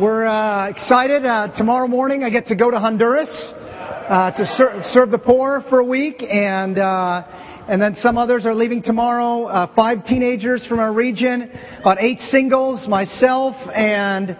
We're uh, excited. Uh, tomorrow morning, I get to go to Honduras uh, to ser- serve the poor for a week, and uh, and then some others are leaving tomorrow. Uh, five teenagers from our region, about eight singles, myself, and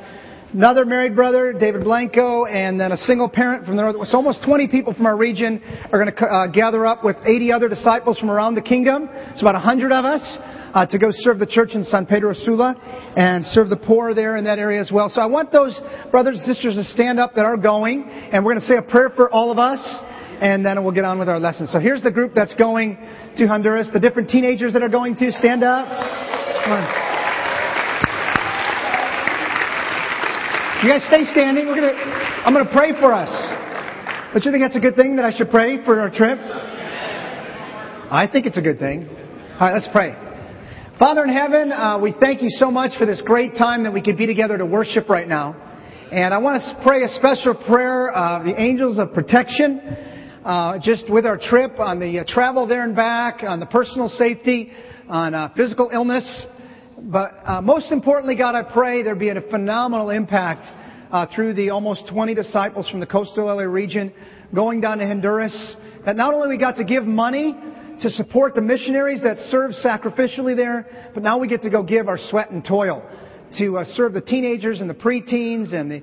another married brother, David Blanco, and then a single parent from the north. So almost 20 people from our region are going to uh, gather up with 80 other disciples from around the kingdom. It's about 100 of us uh, to go serve the church in San Pedro Sula and serve the poor there in that area as well. So I want those brothers and sisters to stand up that are going, and we're going to say a prayer for all of us, and then we'll get on with our lesson. So here's the group that's going to Honduras. The different teenagers that are going to stand up. You guys stay standing. We're gonna, I'm gonna pray for us. Don't you think that's a good thing that I should pray for our trip? I think it's a good thing. All right, let's pray. Father in heaven, uh, we thank you so much for this great time that we could be together to worship right now. And I want to pray a special prayer, uh, the angels of protection, uh, just with our trip on the uh, travel there and back, on the personal safety, on uh, physical illness. But uh, most importantly, God, I pray there be a phenomenal impact uh, through the almost 20 disciples from the coastal LA region going down to Honduras. That not only we got to give money to support the missionaries that serve sacrificially there, but now we get to go give our sweat and toil to uh, serve the teenagers and the preteens and the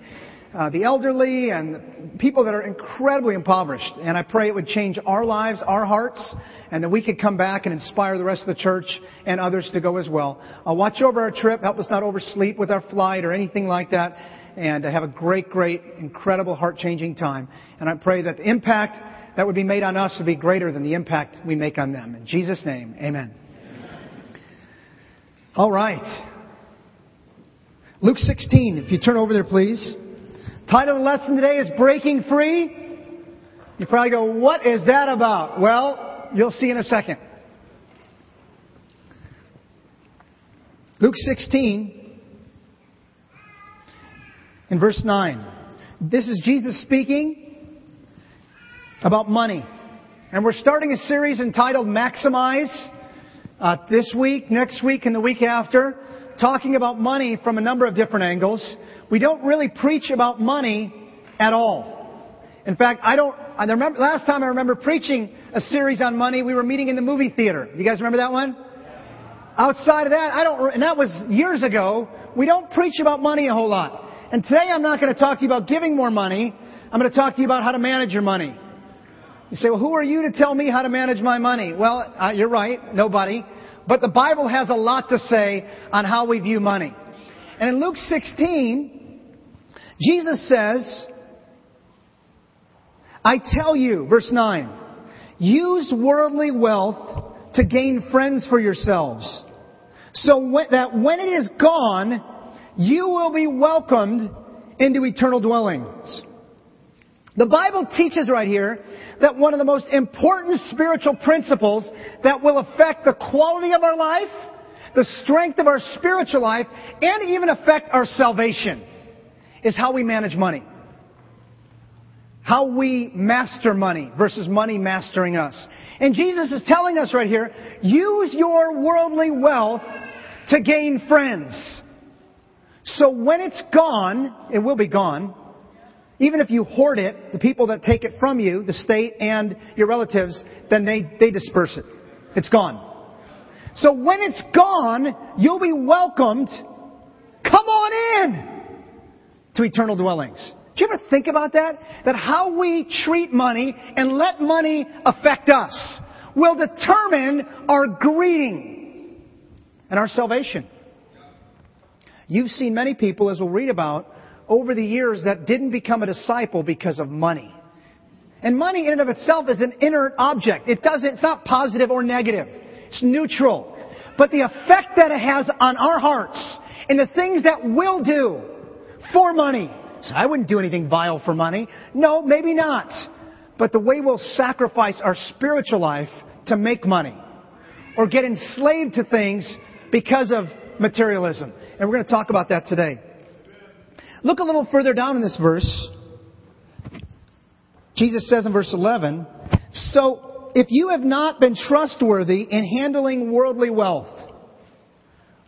uh, the elderly and people that are incredibly impoverished. And I pray it would change our lives, our hearts, and that we could come back and inspire the rest of the church and others to go as well. Uh, watch over our trip. Help us not oversleep with our flight or anything like that. And have a great, great, incredible, heart-changing time. And I pray that the impact that would be made on us would be greater than the impact we make on them. In Jesus' name, amen. amen. All right. Luke 16, if you turn over there, please. Title of the lesson today is Breaking Free. You probably go, what is that about? Well, you'll see in a second. Luke 16, in verse 9. This is Jesus speaking about money. And we're starting a series entitled Maximize uh, this week, next week, and the week after, talking about money from a number of different angles we don't really preach about money at all. In fact, I don't, I remember, last time I remember preaching a series on money, we were meeting in the movie theater. You guys remember that one? Outside of that, I don't, and that was years ago, we don't preach about money a whole lot. And today I'm not going to talk to you about giving more money. I'm going to talk to you about how to manage your money. You say, well, who are you to tell me how to manage my money? Well, uh, you're right, nobody. But the Bible has a lot to say on how we view money. And in Luke 16, Jesus says, I tell you, verse 9, use worldly wealth to gain friends for yourselves, so that when it is gone, you will be welcomed into eternal dwellings. The Bible teaches right here that one of the most important spiritual principles that will affect the quality of our life, the strength of our spiritual life, and even affect our salvation is how we manage money. How we master money versus money mastering us. And Jesus is telling us right here, use your worldly wealth to gain friends. So when it's gone, it will be gone. Even if you hoard it, the people that take it from you, the state and your relatives, then they, they disperse it. It's gone. So when it's gone, you'll be welcomed. Come on in to eternal dwellings. Do you ever think about that? That how we treat money and let money affect us will determine our greeting and our salvation. You've seen many people, as we'll read about, over the years that didn't become a disciple because of money. And money in and of itself is an inert object. It doesn't, it's not positive or negative. It's neutral. But the effect that it has on our hearts and the things that we'll do for money. So I wouldn't do anything vile for money. No, maybe not. But the way we'll sacrifice our spiritual life to make money or get enslaved to things because of materialism. And we're going to talk about that today. Look a little further down in this verse. Jesus says in verse 11, So if you have not been trustworthy in handling worldly wealth,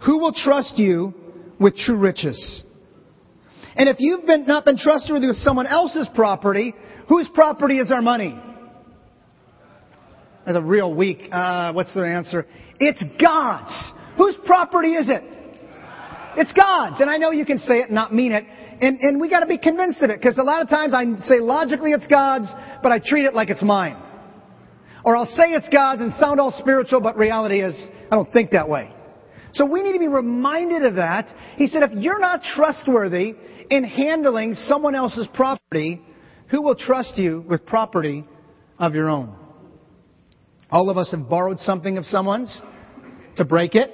who will trust you with true riches? And if you've been, not been trustworthy with someone else's property, whose property is our money? That's a real weak, uh, what's the answer? It's God's. Whose property is it? It's God's. And I know you can say it and not mean it. And, and we gotta be convinced of it, because a lot of times I say logically it's God's, but I treat it like it's mine. Or I'll say it's God's and sound all spiritual, but reality is, I don't think that way. So we need to be reminded of that. He said, if you're not trustworthy in handling someone else's property, who will trust you with property of your own? All of us have borrowed something of someone's to break it.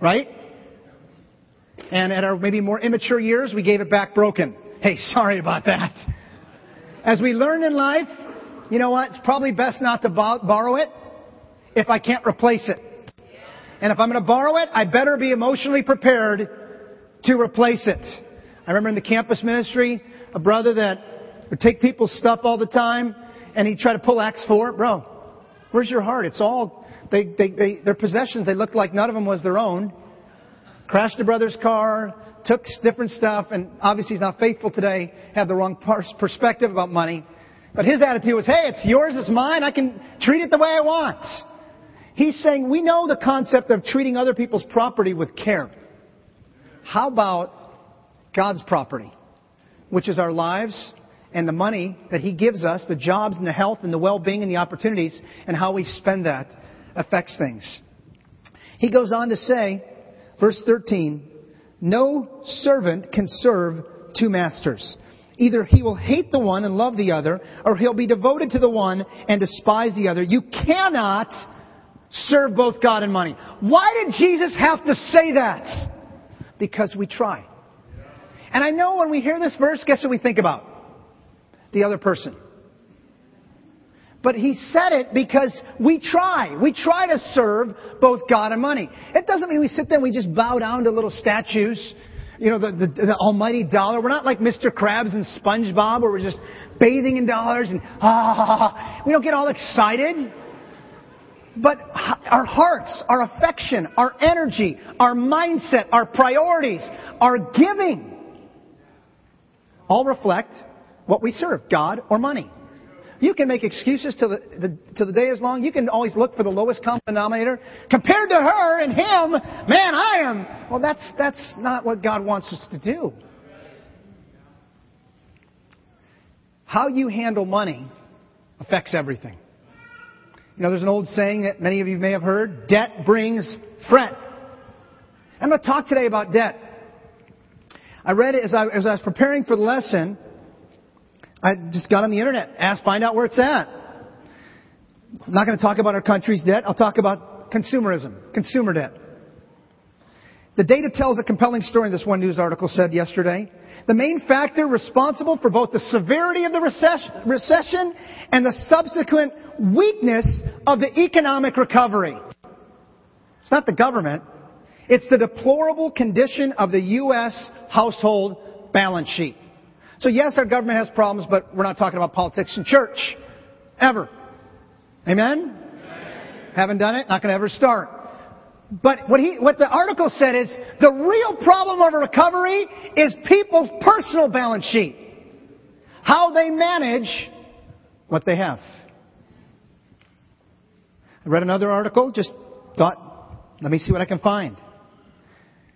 Right? And at our maybe more immature years, we gave it back broken. Hey, sorry about that. As we learn in life, you know what? It's probably best not to borrow it if I can't replace it. And if I'm going to borrow it, I better be emotionally prepared to replace it. I remember in the campus ministry, a brother that would take people's stuff all the time, and he'd try to pull Acts 4. Bro, where's your heart? It's all, they, they, they, their possessions, they looked like none of them was their own. Crashed a brother's car, took different stuff, and obviously he's not faithful today, had the wrong perspective about money. But his attitude was, hey, it's yours, it's mine, I can treat it the way I want. He's saying we know the concept of treating other people's property with care. How about God's property, which is our lives and the money that He gives us, the jobs and the health and the well-being and the opportunities, and how we spend that affects things. He goes on to say, verse 13, no servant can serve two masters. Either he will hate the one and love the other, or he'll be devoted to the one and despise the other. You cannot serve both God and money. Why did Jesus have to say that? Because we try. And I know when we hear this verse, guess what we think about? The other person. But he said it because we try. We try to serve both God and money. It doesn't mean we sit there and we just bow down to little statues. You know, the, the, the almighty dollar. We're not like Mr. Krabs and SpongeBob where we're just bathing in dollars and ah. We don't get all excited. But our hearts, our affection, our energy, our mindset, our priorities, our giving all reflect what we serve, God or money. You can make excuses to the, the, to the day is long. You can always look for the lowest common denominator. Compared to her and him, man, I am. Well, that's, that's not what God wants us to do. How you handle money affects everything. You know, there's an old saying that many of you may have heard debt brings fret. I'm going to talk today about debt. I read it as I, as I was preparing for the lesson. I just got on the internet, asked, find out where it's at. I'm not going to talk about our country's debt. I'll talk about consumerism, consumer debt. The data tells a compelling story, this one news article said yesterday. The main factor responsible for both the severity of the recession and the subsequent weakness of the economic recovery. It's not the government. It's the deplorable condition of the U.S. household balance sheet. So yes, our government has problems, but we're not talking about politics and church. Ever. Amen? Amen. Haven't done it, not gonna ever start. But what he, what the article said is, the real problem of recovery is people's personal balance sheet. How they manage what they have. I read another article, just thought, let me see what I can find.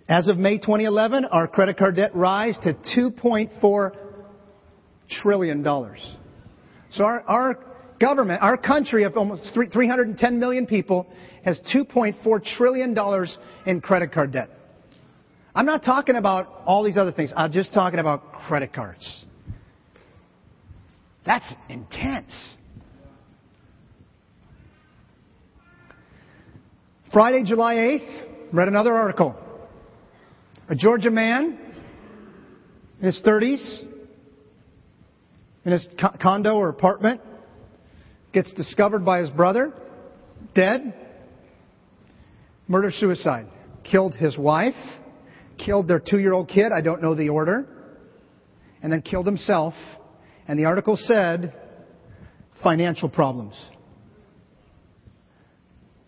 As of May 2011, our credit card debt rise to 2.4 trillion dollars. So our, our government, our country of almost 310 million people has 2.4 trillion dollars in credit card debt. I'm not talking about all these other things. I'm just talking about credit cards. That's intense. Friday, July 8th, read another article. A Georgia man in his 30s, in his condo or apartment, gets discovered by his brother, dead, murder suicide. Killed his wife, killed their two year old kid, I don't know the order, and then killed himself. And the article said, financial problems.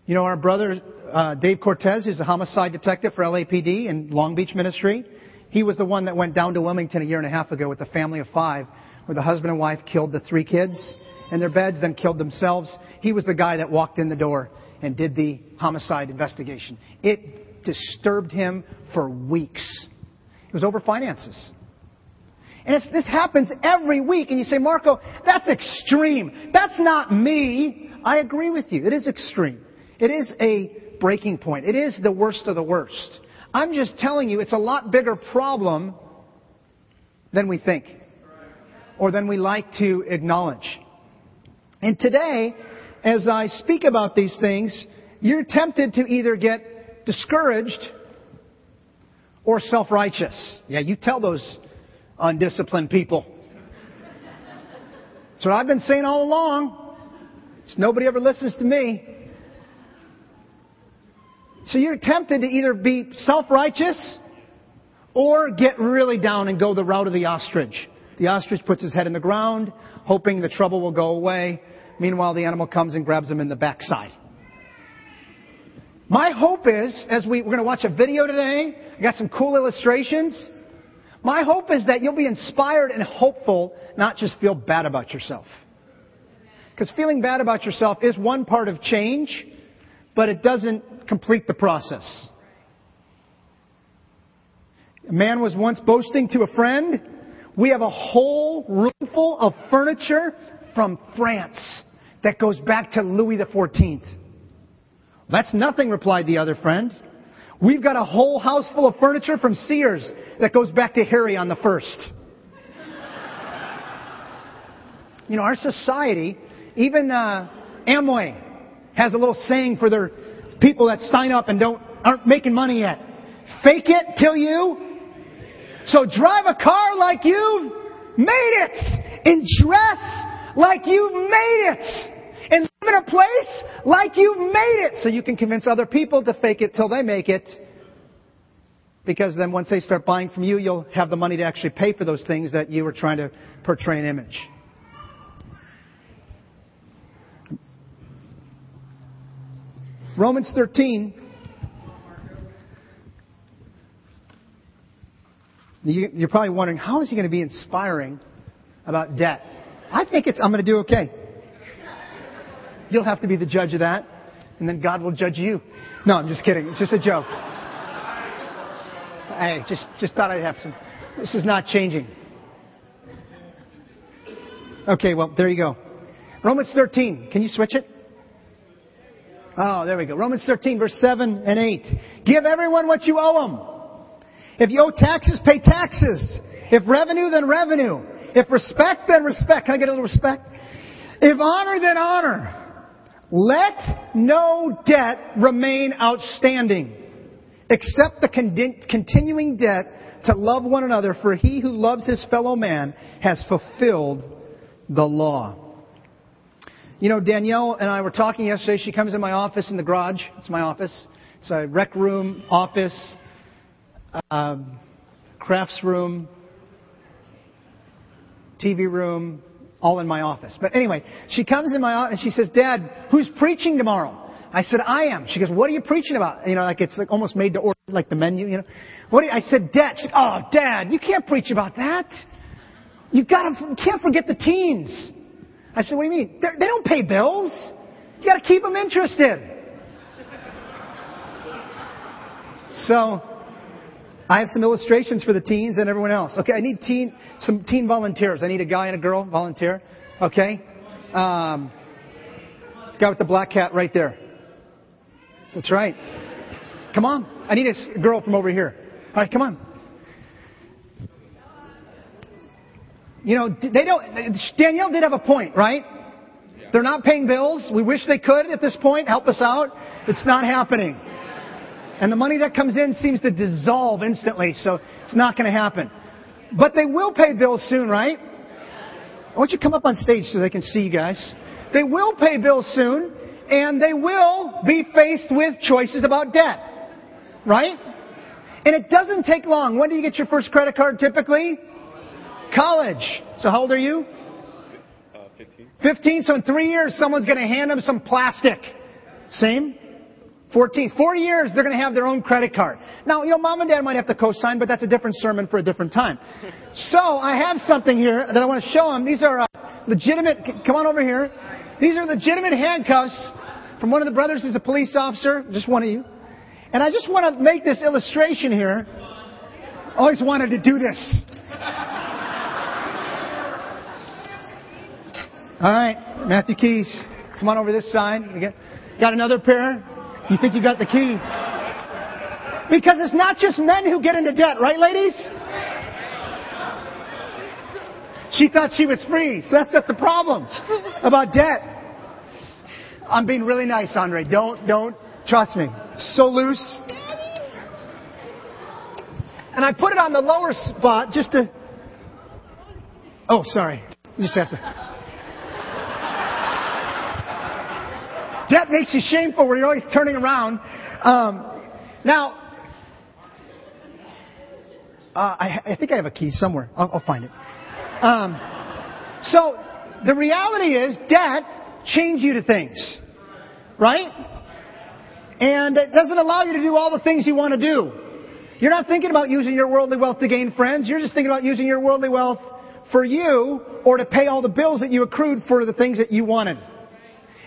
You know, our brother, uh, Dave Cortez, who's a homicide detective for LAPD and Long Beach Ministry, He was the one that went down to Wilmington a year and a half ago with a family of five, where the husband and wife killed the three kids in their beds, then killed themselves. He was the guy that walked in the door and did the homicide investigation. It disturbed him for weeks. It was over finances. And this happens every week, and you say, Marco, that's extreme. That's not me. I agree with you. It is extreme. It is a breaking point. It is the worst of the worst. I'm just telling you, it's a lot bigger problem than we think or than we like to acknowledge. And today, as I speak about these things, you're tempted to either get discouraged or self-righteous. Yeah, you tell those undisciplined people. That's what I've been saying all along. Nobody ever listens to me. So you're tempted to either be self-righteous or get really down and go the route of the ostrich. The ostrich puts his head in the ground, hoping the trouble will go away. Meanwhile, the animal comes and grabs him in the backside. My hope is, as we, we're going to watch a video today, I got some cool illustrations. My hope is that you'll be inspired and hopeful, not just feel bad about yourself. Because feeling bad about yourself is one part of change, but it doesn't complete the process. A man was once boasting to a friend, we have a whole room full of furniture from France that goes back to Louis XIV. That's nothing, replied the other friend. We've got a whole house full of furniture from Sears that goes back to Harry on the first. You know, our society, even uh, Amway, has a little saying for their people that sign up and don't aren't making money yet. Fake it till you. So drive a car like you've made it, and dress like you've made it and live in a place like you've made it so you can convince other people to fake it till they make it. Because then once they start buying from you, you'll have the money to actually pay for those things that you were trying to portray an image. Romans 13. You're probably wondering, how is he going to be inspiring about debt? I think it's, I'm going to do okay. You'll have to be the judge of that, and then God will judge you. No, I'm just kidding. It's just a joke. Hey, just, just thought I'd have some. This is not changing. Okay, well, there you go. Romans 13. Can you switch it? Oh, there we go. Romans 13, verse 7 and 8. Give everyone what you owe them. If you owe taxes, pay taxes. If revenue, then revenue. If respect, then respect. Can I get a little respect? If honor, then honor. Let no debt remain outstanding, except the con- continuing debt to love one another, for he who loves his fellow man has fulfilled the law. You know, Danielle and I were talking yesterday. She comes in my office in the garage. It's my office. It's a rec room, office, um, crafts room, TV room, all in my office. But anyway, she comes in my office and she says, Dad, who's preaching tomorrow? I said, I am. She goes, what are you preaching about? You know, like it's like almost made to order, like the menu, you know. What you, I said, Dad. She oh, Dad, you can't preach about that. You gotta, can't forget the teens. I said, what do you mean? They're, they do not pay bills. You gotta keep them interested. So, I have some illustrations for the teens and everyone else. Okay, I need teen, some teen volunteers. I need a guy and a girl volunteer. Okay? Um, guy with the black hat right there. That's right. Come on. I need a girl from over here. All right, come on. You know, they don't, Danielle did have a point, right? They're not paying bills. We wish they could at this point help us out. It's not happening. And the money that comes in seems to dissolve instantly, so it's not going to happen. But they will pay bills soon, right? I want you to come up on stage so they can see you guys. They will pay bills soon, and they will be faced with choices about debt. Right? And it doesn't take long. When do you get your first credit card typically? College. So how old are you? Uh, 15. 15, so in three years someone's going to hand them some plastic. Same? 14th. Four years, they're going to have their own credit card. Now, you know, mom and dad might have to co-sign, but that's a different sermon for a different time. So I have something here that I want to show them. These are uh, legitimate. Come on over here. These are legitimate handcuffs from one of the brothers who's a police officer, just one of you. And I just want to make this illustration here. Always wanted to do this. All right, Matthew Keys, come on over this side. Got another pair? You think you got the key? Because it's not just men who get into debt, right, ladies? She thought she was free, so that's, that's the problem about debt. I'm being really nice, Andre. Don't, don't, trust me. So loose. And I put it on the lower spot just to. Oh, sorry. You just have to. Debt makes you shameful where you're always turning around. Um, now, uh, I, I, think I have a key somewhere. I'll, I'll find it. Um, so the reality is debt chains you to things, right? And it doesn't allow you to do all the things you want to do. You're not thinking about using your worldly wealth to gain friends. You're just thinking about using your worldly wealth for you or to pay all the bills that you accrued for the things that you wanted.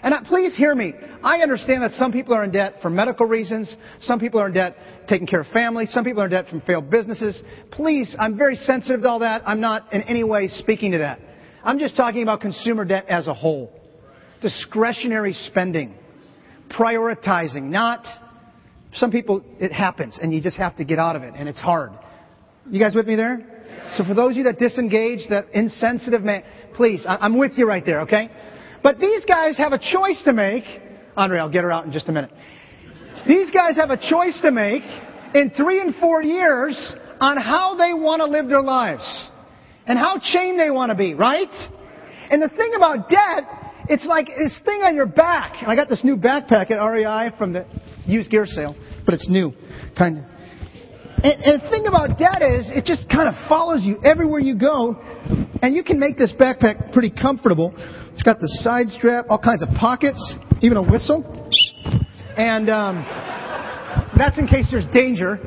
And please hear me. I understand that some people are in debt for medical reasons. Some people are in debt taking care of family. Some people are in debt from failed businesses. Please, I'm very sensitive to all that. I'm not in any way speaking to that. I'm just talking about consumer debt as a whole. Discretionary spending. Prioritizing. Not, some people, it happens and you just have to get out of it and it's hard. You guys with me there? So for those of you that disengage, that insensitive man, please, I'm with you right there, okay? But these guys have a choice to make. Andre, I'll get her out in just a minute. These guys have a choice to make in three and four years on how they want to live their lives and how chained they want to be, right? And the thing about debt, it's like this thing on your back. I got this new backpack at REI from the used gear sale, but it's new, kind of. And, and the thing about debt is, it just kind of follows you everywhere you go, and you can make this backpack pretty comfortable. It's got the side strap, all kinds of pockets, even a whistle. And um, that's in case there's danger.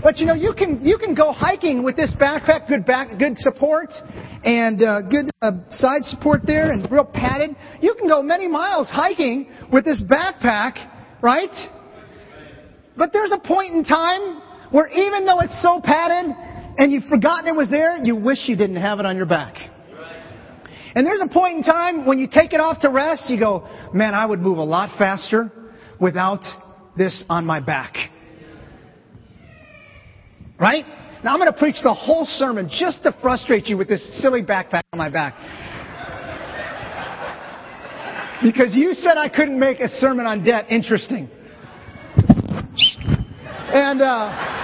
But you know, you can you can go hiking with this backpack, good back, good support, and uh, good uh, side support there, and real padded. You can go many miles hiking with this backpack, right? But there's a point in time where even though it's so padded and you've forgotten it was there, you wish you didn't have it on your back. And there's a point in time when you take it off to rest, you go, man, I would move a lot faster without this on my back. Right? Now I'm going to preach the whole sermon just to frustrate you with this silly backpack on my back. Because you said I couldn't make a sermon on debt interesting. And, uh,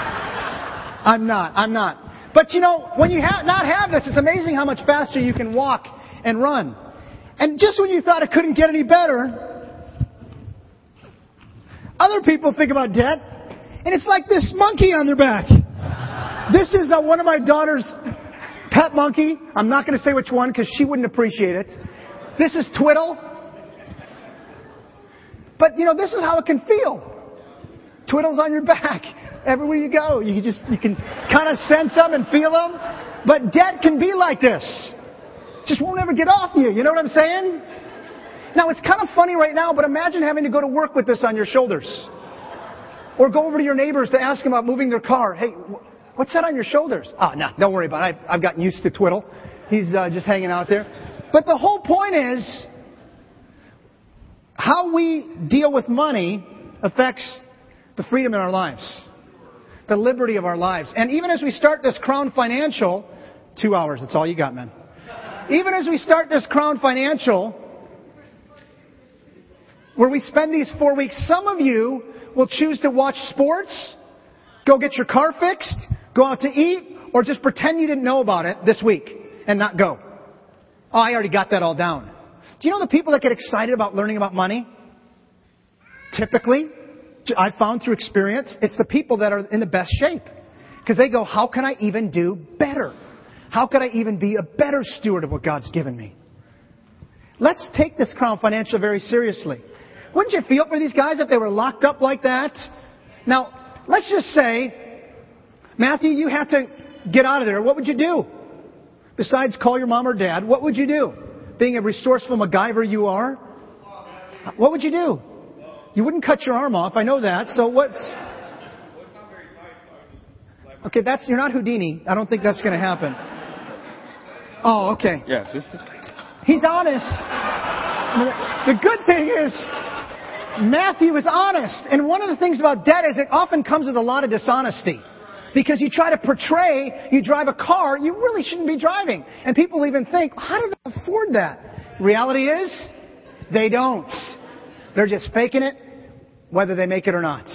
I'm not. I'm not. But you know, when you ha- not have this, it's amazing how much faster you can walk and run. And just when you thought it couldn't get any better, other people think about debt, and it's like this monkey on their back. This is uh, one of my daughter's pet monkey. I'm not going to say which one because she wouldn't appreciate it. This is Twiddle. But you know, this is how it can feel. Twiddle's on your back. Everywhere you go, you just you can kind of sense them and feel them. But debt can be like this just won't ever get off you. You know what I'm saying? Now, it's kind of funny right now, but imagine having to go to work with this on your shoulders. Or go over to your neighbors to ask them about moving their car. Hey, what's that on your shoulders? Ah, oh, no, don't worry about it. I've, I've gotten used to Twiddle. He's uh, just hanging out there. But the whole point is how we deal with money affects the freedom in our lives, the liberty of our lives. And even as we start this Crown Financial, two hours, that's all you got, man even as we start this Crown Financial, where we spend these four weeks, some of you will choose to watch sports, go get your car fixed, go out to eat, or just pretend you didn't know about it this week and not go. Oh, I already got that all down. Do you know the people that get excited about learning about money? Typically, I've found through experience, it's the people that are in the best shape. Because they go, how can I even do better? How could I even be a better steward of what God's given me? Let's take this Crown Financial very seriously. Wouldn't you feel for these guys if they were locked up like that? Now, let's just say, Matthew, you had to get out of there. What would you do? Besides call your mom or dad, what would you do? Being a resourceful MacGyver you are, what would you do? You wouldn't cut your arm off. I know that. So what's? Okay, that's you're not Houdini. I don't think that's going to happen. Oh, okay. Yes. He's honest. The good thing is, Matthew is honest. And one of the things about debt is it often comes with a lot of dishonesty. Because you try to portray you drive a car you really shouldn't be driving. And people even think, how do they afford that? Reality is, they don't. They're just faking it, whether they make it or not.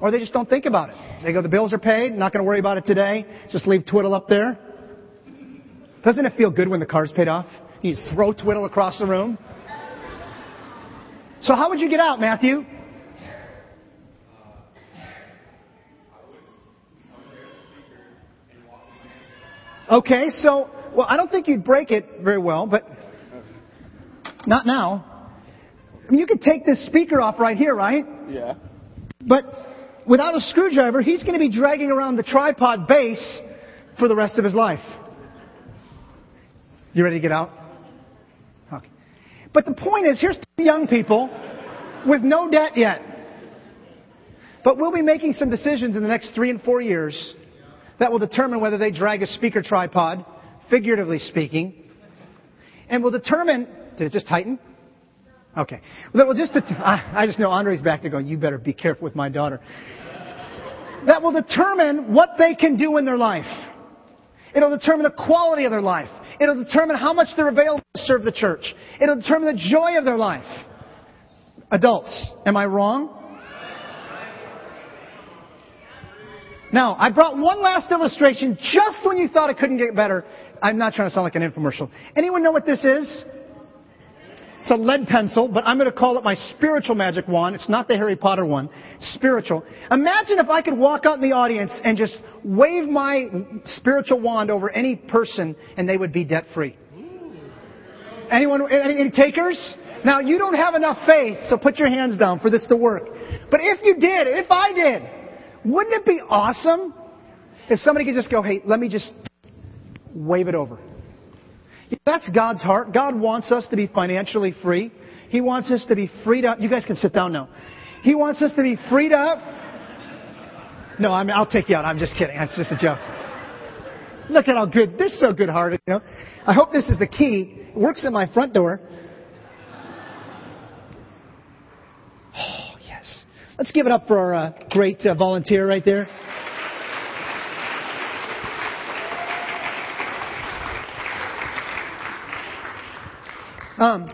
Or they just don't think about it. They go, the bills are paid, not going to worry about it today, just leave twiddle up there. Doesn't it feel good when the car's paid off? You throw twiddle across the room. So how would you get out, Matthew? Okay, so, well, I don't think you'd break it very well, but not now. I mean, you could take this speaker off right here, right? Yeah. But without a screwdriver, he's going to be dragging around the tripod base for the rest of his life. You ready to get out? Okay. But the point is, here's two young people with no debt yet. But we'll be making some decisions in the next three and four years that will determine whether they drag a speaker tripod, figuratively speaking, and will determine. Did it just tighten? Okay. Well, That will just. I just know Andre's back there going. You better be careful with my daughter. That will determine what they can do in their life. It'll determine the quality of their life. It'll determine how much they're available to serve the church. It'll determine the joy of their life. Adults, am I wrong? Now, I brought one last illustration just when you thought it couldn't get better. I'm not trying to sound like an infomercial. Anyone know what this is? It's a lead pencil, but I'm going to call it my spiritual magic wand. It's not the Harry Potter one. Spiritual. Imagine if I could walk out in the audience and just wave my spiritual wand over any person and they would be debt free. Anyone, any, any takers? Now, you don't have enough faith, so put your hands down for this to work. But if you did, if I did, wouldn't it be awesome if somebody could just go, hey, let me just wave it over? That's God's heart. God wants us to be financially free. He wants us to be freed up. You guys can sit down now. He wants us to be freed up. No, I mean, I'll take you out. I'm just kidding. That's just a joke. Look at how good. They're so good hearted, you know. I hope this is the key. It works at my front door. Oh, yes. Let's give it up for our uh, great uh, volunteer right there. Um,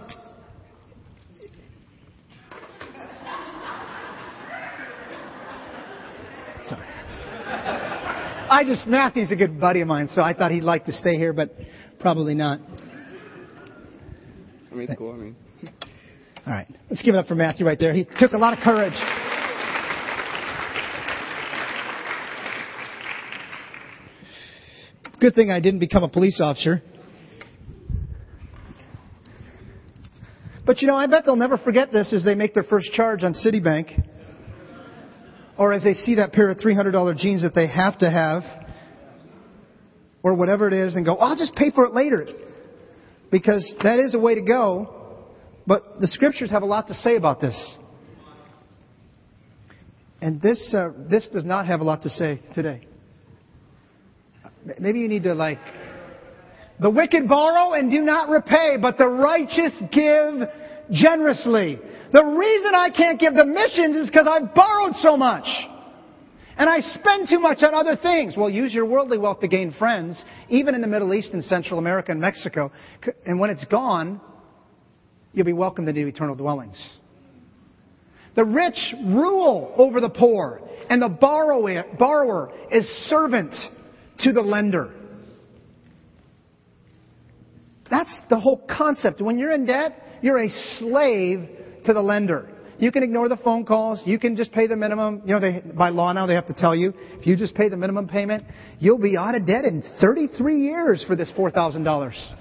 sorry. I just, Matthew's a good buddy of mine, so I thought he'd like to stay here, but probably not. I mean, it's cool. I mean, All right. Let's give it up for Matthew right there. He took a lot of courage. Good thing I didn't become a police officer. But you know, I bet they'll never forget this as they make their first charge on Citibank. Or as they see that pair of $300 jeans that they have to have. Or whatever it is and go, I'll just pay for it later. Because that is a way to go. But the scriptures have a lot to say about this. And this, uh, this does not have a lot to say today. Maybe you need to like the wicked borrow and do not repay, but the righteous give generously. The reason I can't give the missions is because I've borrowed so much. And I spend too much on other things. Well, use your worldly wealth to gain friends, even in the Middle East and Central America and Mexico. And when it's gone, you'll be welcomed into eternal dwellings. The rich rule over the poor, and the borrower is servant to the lender. That's the whole concept. When you're in debt, you're a slave to the lender. You can ignore the phone calls. You can just pay the minimum. You know, they, by law now they have to tell you, if you just pay the minimum payment, you'll be out of debt in 33 years for this $4,000.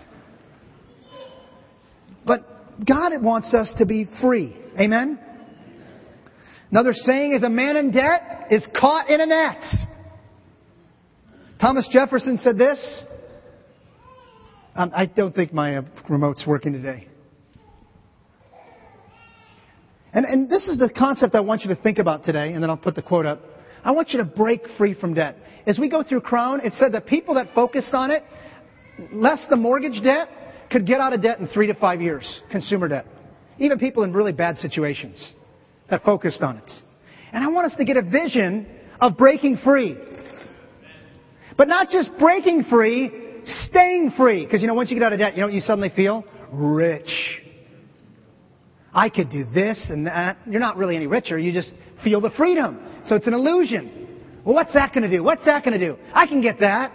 But God wants us to be free. Amen? Another saying is a man in debt is caught in a net. Thomas Jefferson said this. Um, I don't think my uh, remote's working today. And, and this is the concept I want you to think about today, and then I'll put the quote up. I want you to break free from debt. As we go through Crown, it said that people that focused on it, less the mortgage debt, could get out of debt in three to five years, consumer debt. Even people in really bad situations that focused on it. And I want us to get a vision of breaking free. But not just breaking free, staying free. Because you know, once you get out of debt, you know what you suddenly feel? Rich. I could do this and that. You're not really any richer. You just feel the freedom. So it's an illusion. Well, what's that going to do? What's that going to do? I can get that.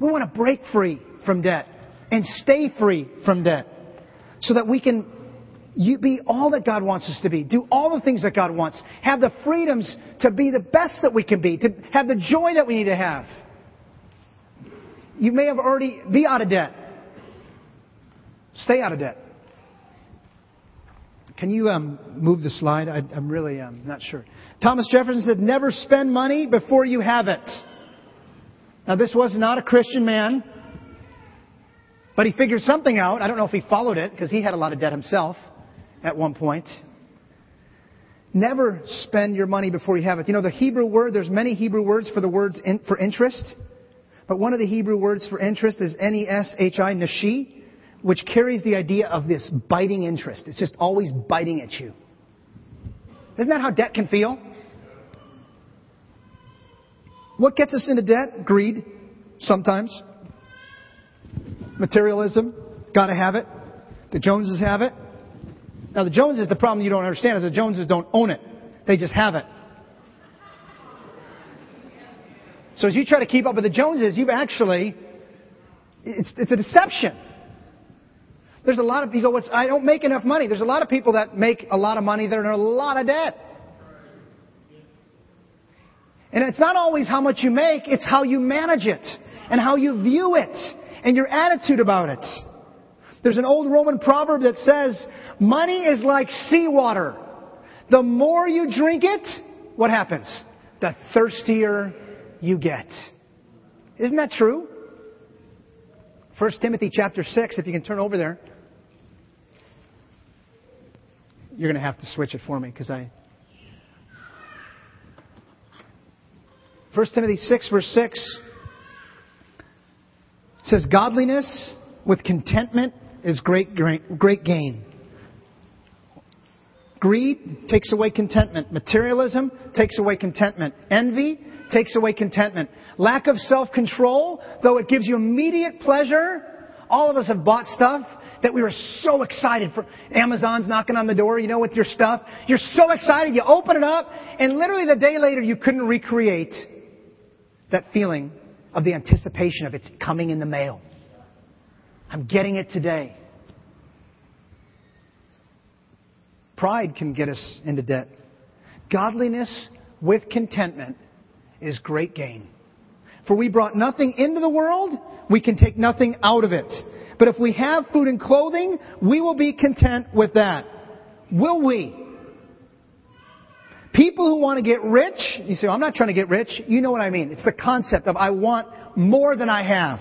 We want to break free from debt and stay free from debt so that we can be all that God wants us to be, do all the things that God wants, have the freedoms to be the best that we can be, to have the joy that we need to have. You may have already be out of debt. Stay out of debt. Can you um, move the slide? I, am really um, not sure. Thomas Jefferson said, "Never spend money before you have it." Now, this was not a Christian man, but he figured something out. I don't know if he followed it because he had a lot of debt himself at one point. Never spend your money before you have it. You know, the Hebrew word, there's many Hebrew words for the words in, for interest. But one of the Hebrew words for interest is N-E-S-H-I, nashi which carries the idea of this biting interest. It's just always biting at you. Isn't that how debt can feel? What gets us into debt? Greed, sometimes. Materialism, gotta have it. The Joneses have it. Now the Joneses, the problem you don't understand is the Joneses don't own it. They just have it. So as you try to keep up with the Joneses, you've actually, it's, it's a deception. There's a lot of people, go, I don't make enough money. There's a lot of people that make a lot of money that are in a lot of debt. And it's not always how much you make, it's how you manage it and how you view it and your attitude about it. There's an old Roman proverb that says, money is like seawater. The more you drink it, what happens? The thirstier you get. Isn't that true? 1 Timothy chapter 6, if you can turn over there. You're going to have to switch it for me because I. 1 Timothy 6, verse 6 says, Godliness with contentment is great, great, great gain. Greed takes away contentment. Materialism takes away contentment. Envy takes away contentment. Lack of self control, though it gives you immediate pleasure, all of us have bought stuff that we were so excited for. Amazon's knocking on the door, you know, with your stuff. You're so excited, you open it up, and literally the day later you couldn't recreate that feeling of the anticipation of it's coming in the mail. I'm getting it today. Pride can get us into debt. Godliness with contentment is great gain. For we brought nothing into the world, we can take nothing out of it. But if we have food and clothing, we will be content with that. Will we? People who want to get rich, you say, I'm not trying to get rich. You know what I mean. It's the concept of I want more than I have.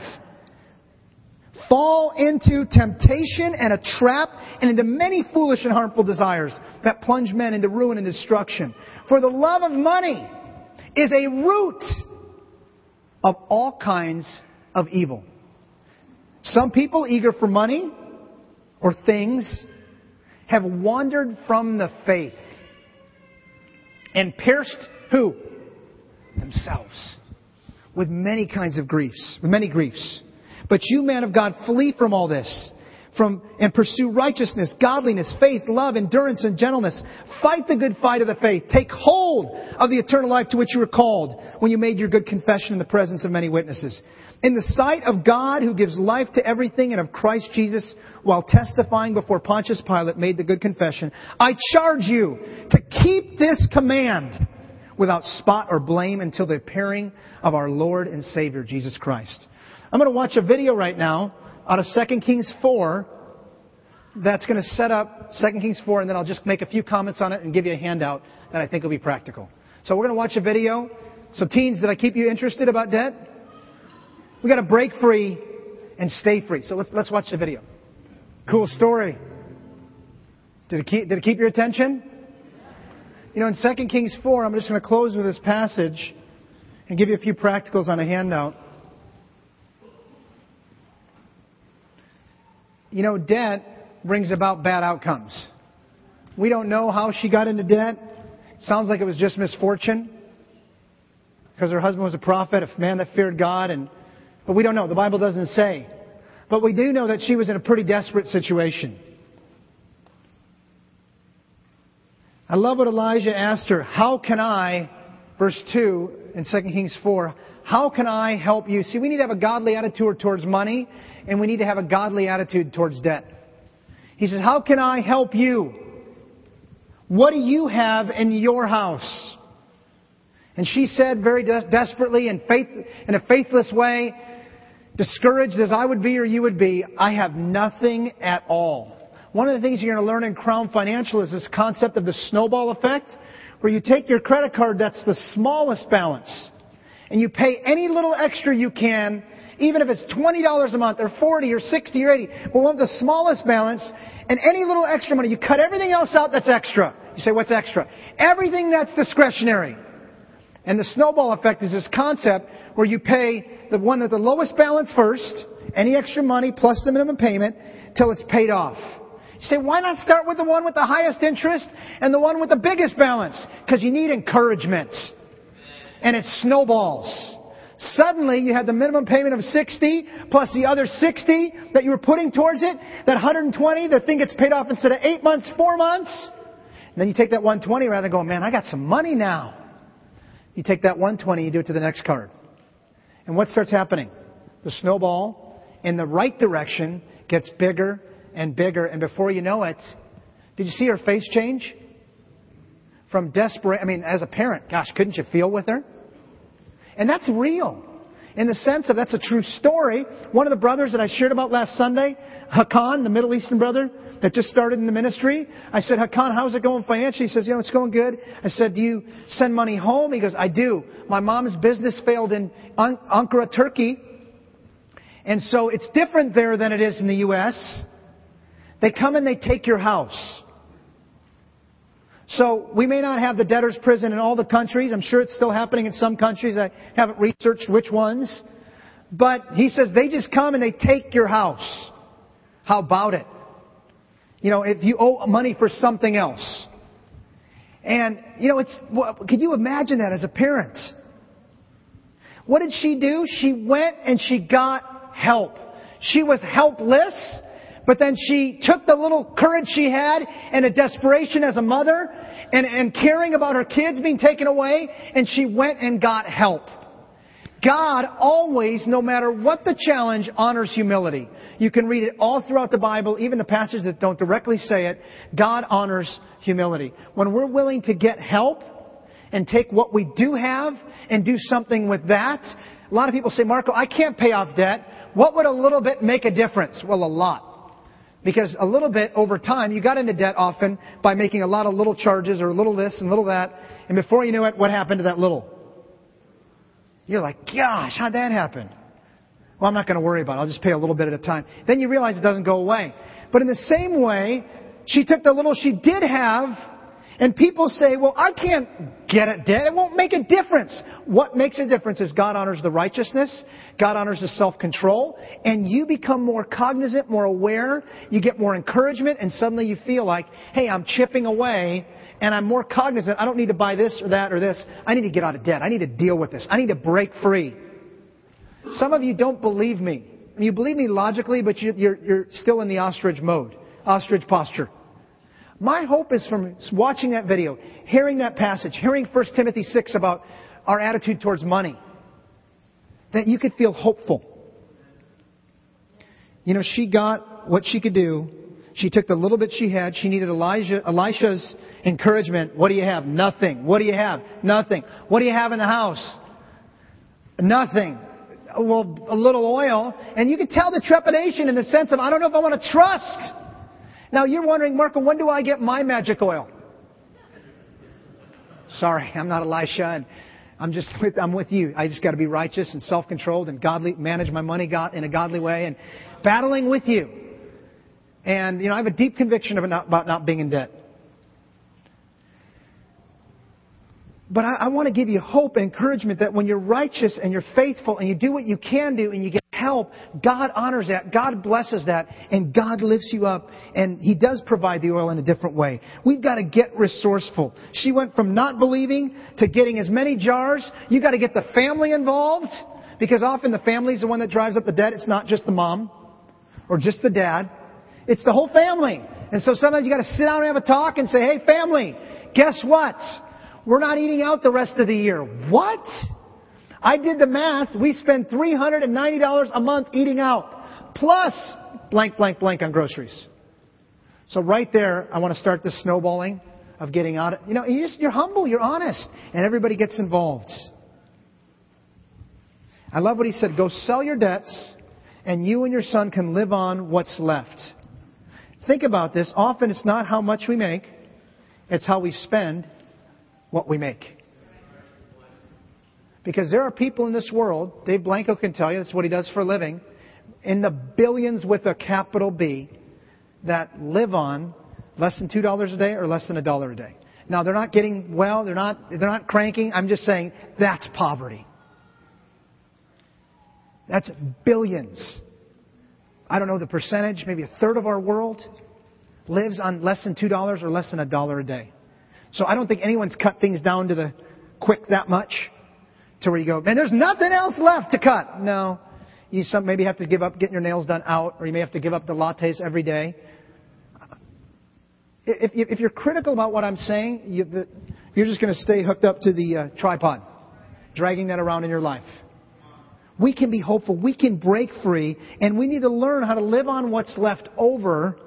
Fall into temptation and a trap and into many foolish and harmful desires that plunge men into ruin and destruction. For the love of money is a root of all kinds of evil. Some people eager for money or things have wandered from the faith and pierced who? Themselves. With many kinds of griefs, with many griefs. But you, man of God, flee from all this from and pursue righteousness, godliness, faith, love, endurance, and gentleness. Fight the good fight of the faith. Take hold of the eternal life to which you were called when you made your good confession in the presence of many witnesses. In the sight of God who gives life to everything and of Christ Jesus while testifying before Pontius Pilate made the good confession, I charge you to keep this command without spot or blame until the appearing of our Lord and Savior Jesus Christ. I'm going to watch a video right now out of 2 Kings 4, that's going to set up 2 Kings 4, and then I'll just make a few comments on it and give you a handout that I think will be practical. So we're going to watch a video. So teens, did I keep you interested about debt? We got to break free and stay free. So let's, let's watch the video. Cool story. Did it keep, did it keep your attention? You know, in 2 Kings 4, I'm just going to close with this passage and give you a few practicals on a handout. You know, debt brings about bad outcomes. We don't know how she got into debt. Sounds like it was just misfortune because her husband was a prophet, a man that feared God, and but we don't know. The Bible doesn't say. But we do know that she was in a pretty desperate situation. I love what Elijah asked her, How can I, verse 2 in 2 Kings 4, how can I help you? See, we need to have a godly attitude towards money, and we need to have a godly attitude towards debt. He says, How can I help you? What do you have in your house? And she said very de- desperately and faith, in a faithless way, discouraged as I would be or you would be, I have nothing at all. One of the things you're going to learn in Crown Financial is this concept of the snowball effect, where you take your credit card that's the smallest balance, and you pay any little extra you can, even if it's $20 a month or 40 or 60 or 80. We want the smallest balance, and any little extra money, you cut everything else out that's extra. You say, what's extra? Everything that's discretionary. And the snowball effect is this concept where you pay the one at the lowest balance first, any extra money plus the minimum payment, till it's paid off. You say, why not start with the one with the highest interest and the one with the biggest balance? Because you need encouragement. And it snowballs. Suddenly you have the minimum payment of 60 plus the other 60 that you were putting towards it. That 120, the thing gets paid off instead of 8 months, 4 months. And then you take that 120 rather than going, man, I got some money now. You take that 120, you do it to the next card. And what starts happening? The snowball in the right direction gets bigger and bigger, and before you know it, did you see her face change? From desperate, I mean, as a parent, gosh, couldn't you feel with her? And that's real. In the sense of that's a true story. One of the brothers that I shared about last Sunday, Hakan, the Middle Eastern brother, that just started in the ministry. I said, Hakan, how's it going financially? He says, you know, it's going good. I said, do you send money home? He goes, I do. My mom's business failed in Ankara, Turkey. And so it's different there than it is in the U.S. They come and they take your house. So we may not have the debtor's prison in all the countries. I'm sure it's still happening in some countries. I haven't researched which ones. But he says they just come and they take your house. How about it? You know, if you owe money for something else. And, you know, it's, could you imagine that as a parent? What did she do? She went and she got help. She was helpless, but then she took the little courage she had and a desperation as a mother and, and caring about her kids being taken away, and she went and got help. God always, no matter what the challenge, honors humility. You can read it all throughout the Bible, even the passages that don't directly say it. God honors humility. When we're willing to get help and take what we do have and do something with that, a lot of people say, Marco, I can't pay off debt. What would a little bit make a difference? Well, a lot. Because a little bit over time, you got into debt often by making a lot of little charges or little this and little that. And before you knew it, what happened to that little? You're like, gosh, how'd that happen? Well, I'm not going to worry about it. I'll just pay a little bit at a time. Then you realize it doesn't go away. But in the same way, she took the little she did have, and people say, well, I can't get it debt. It won't make a difference. What makes a difference is God honors the righteousness, God honors the self-control, and you become more cognizant, more aware, you get more encouragement, and suddenly you feel like, hey, I'm chipping away and I'm more cognizant. I don't need to buy this or that or this. I need to get out of debt. I need to deal with this. I need to break free. Some of you don't believe me. You believe me logically, but you're, you're still in the ostrich mode, ostrich posture. My hope is from watching that video, hearing that passage, hearing 1 Timothy 6 about our attitude towards money, that you could feel hopeful. You know, she got what she could do. She took the little bit she had. She needed Elijah, Elisha's encouragement. What do you have? Nothing. What do you have? Nothing. What do you have in the house? Nothing. Well, a little oil. And you could tell the trepidation in the sense of, I don't know if I want to trust. Now you're wondering, Marco, when do I get my magic oil? Sorry, I'm not Elisha, and I'm just with, I'm with you. I just got to be righteous and self-controlled and godly, manage my money God, in a godly way, and battling with you. And you know, I have a deep conviction about not, about not being in debt. But I, I want to give you hope and encouragement that when you're righteous and you're faithful and you do what you can do and you get help, God honors that, God blesses that, and God lifts you up, and He does provide the oil in a different way. We've got to get resourceful. She went from not believing to getting as many jars. You've got to get the family involved, because often the family is the one that drives up the debt. It's not just the mom or just the dad. It's the whole family. And so sometimes you got to sit down and have a talk and say, hey family, guess what? We're not eating out the rest of the year. What? I did the math. We spend $390 a month eating out. Plus blank, blank, blank on groceries. So right there, I want to start this snowballing of getting out. Of, you know, you just, you're humble, you're honest, and everybody gets involved. I love what he said. Go sell your debts, and you and your son can live on what's left. Think about this. Often it's not how much we make, it's how we spend what we make. Because there are people in this world, Dave Blanco can tell you, that's what he does for a living, in the billions with a capital B, that live on less than $2 a day or less than a dollar a day. Now, they're not getting well, they're not, they're not cranking. I'm just saying that's poverty. That's billions. I don't know the percentage, maybe a third of our world lives on less than $2 or less than a dollar a day. So I don't think anyone's cut things down to the quick that much to where you go, man, there's nothing else left to cut. No. You some, maybe have to give up getting your nails done out, or you may have to give up the lattes every day. If, if you're critical about what I'm saying, you, you're just going to stay hooked up to the uh, tripod, dragging that around in your life. We can be hopeful. We can break free, and we need to learn how to live on what's left over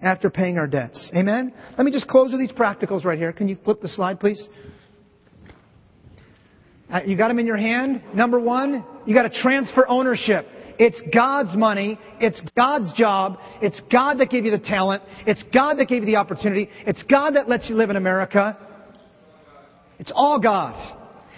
after paying our debts. Amen? Let me just close with these practicals right here. Can you flip the slide, please? Uh, you got them in your hand? Number one, you got to transfer ownership. It's God's money. It's God's job. It's God that gave you the talent. It's God that gave you the opportunity. It's God that lets you live in America. It's all God.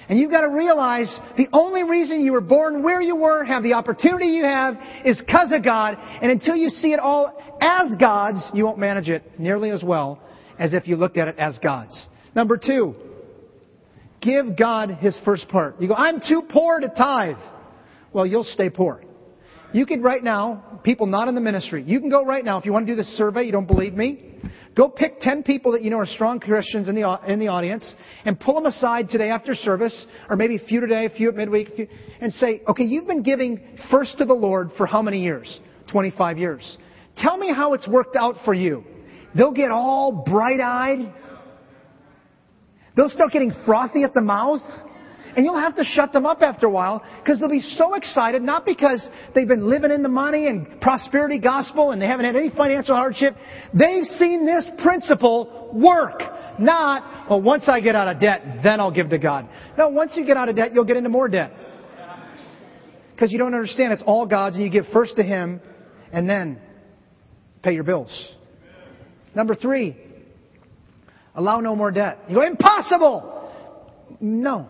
And you've got to realize the only reason you were born where you were, have the opportunity you have, is because of God. And until you see it all as God's, you won't manage it nearly as well as if you looked at it as God's. Number two, give God His first part. You go, I'm too poor to tithe. Well, you'll stay poor. You could right now, people not in the ministry, you can go right now, if you want to do this survey, you don't believe me, Go pick 10 people that you know are strong Christians in the, in the audience and pull them aside today after service, or maybe a few today, a few at midweek, few, and say, okay, you've been giving first to the Lord for how many years? 25 years. Tell me how it's worked out for you. They'll get all bright eyed. They'll start getting frothy at the mouth. And you'll have to shut them up after a while because they'll be so excited, not because they've been living in the money and prosperity gospel and they haven't had any financial hardship. They've seen this principle work. Not, well, once I get out of debt, then I'll give to God. No, once you get out of debt, you'll get into more debt. Because you don't understand it's all God's and you give first to Him and then pay your bills. Number three, allow no more debt. You go, impossible! No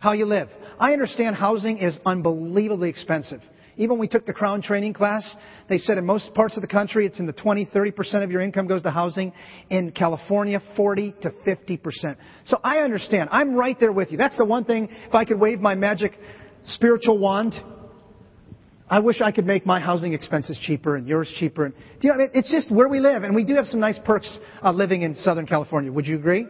how you live. I understand housing is unbelievably expensive. Even when we took the Crown training class, they said in most parts of the country it's in the 20, 30% of your income goes to housing. In California, 40 to 50%. So I understand. I'm right there with you. That's the one thing, if I could wave my magic spiritual wand, I wish I could make my housing expenses cheaper and yours cheaper. And, you know, it's just where we live, and we do have some nice perks uh, living in Southern California. Would you agree?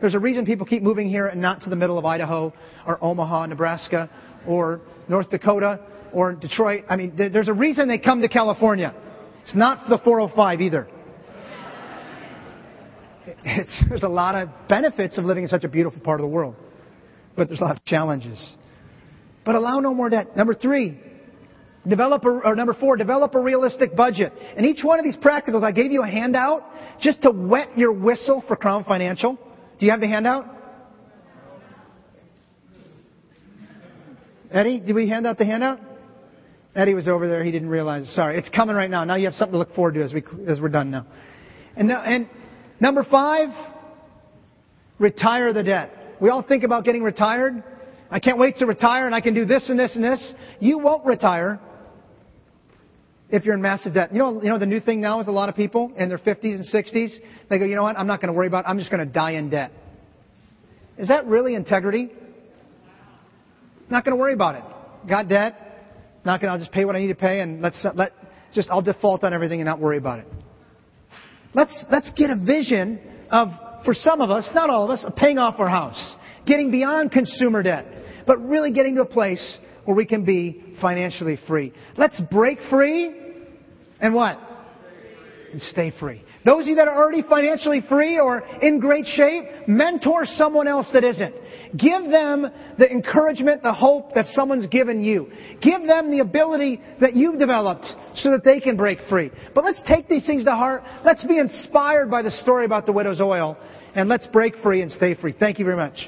There's a reason people keep moving here and not to the middle of Idaho or Omaha, Nebraska or North Dakota or Detroit. I mean, there's a reason they come to California. It's not the 405 either. It's, there's a lot of benefits of living in such a beautiful part of the world, but there's a lot of challenges. But allow no more debt. Number three, develop a, or number four, develop a realistic budget. And each one of these practicals, I gave you a handout just to wet your whistle for Crown Financial. Do you have the handout? Eddie, did we hand out the handout? Eddie was over there. He didn't realize. Sorry. It's coming right now. Now you have something to look forward to as, we, as we're done now. And, and number five, retire the debt. We all think about getting retired. I can't wait to retire and I can do this and this and this. You won't retire if you're in massive debt. You know, you know the new thing now with a lot of people in their 50s and 60s? They go, you know what? I'm not going to worry about it. I'm just going to die in debt. Is that really integrity? Not going to worry about it. Got debt. Not going to, I'll just pay what I need to pay and let's, let, just, I'll default on everything and not worry about it. Let's, let's get a vision of, for some of us, not all of us, of paying off our house. Getting beyond consumer debt. But really getting to a place where we can be financially free. Let's break free and what? And stay free. Those of you that are already financially free or in great shape, mentor someone else that isn't. Give them the encouragement, the hope that someone's given you. Give them the ability that you've developed so that they can break free. But let's take these things to heart. Let's be inspired by the story about the widow's oil and let's break free and stay free. Thank you very much.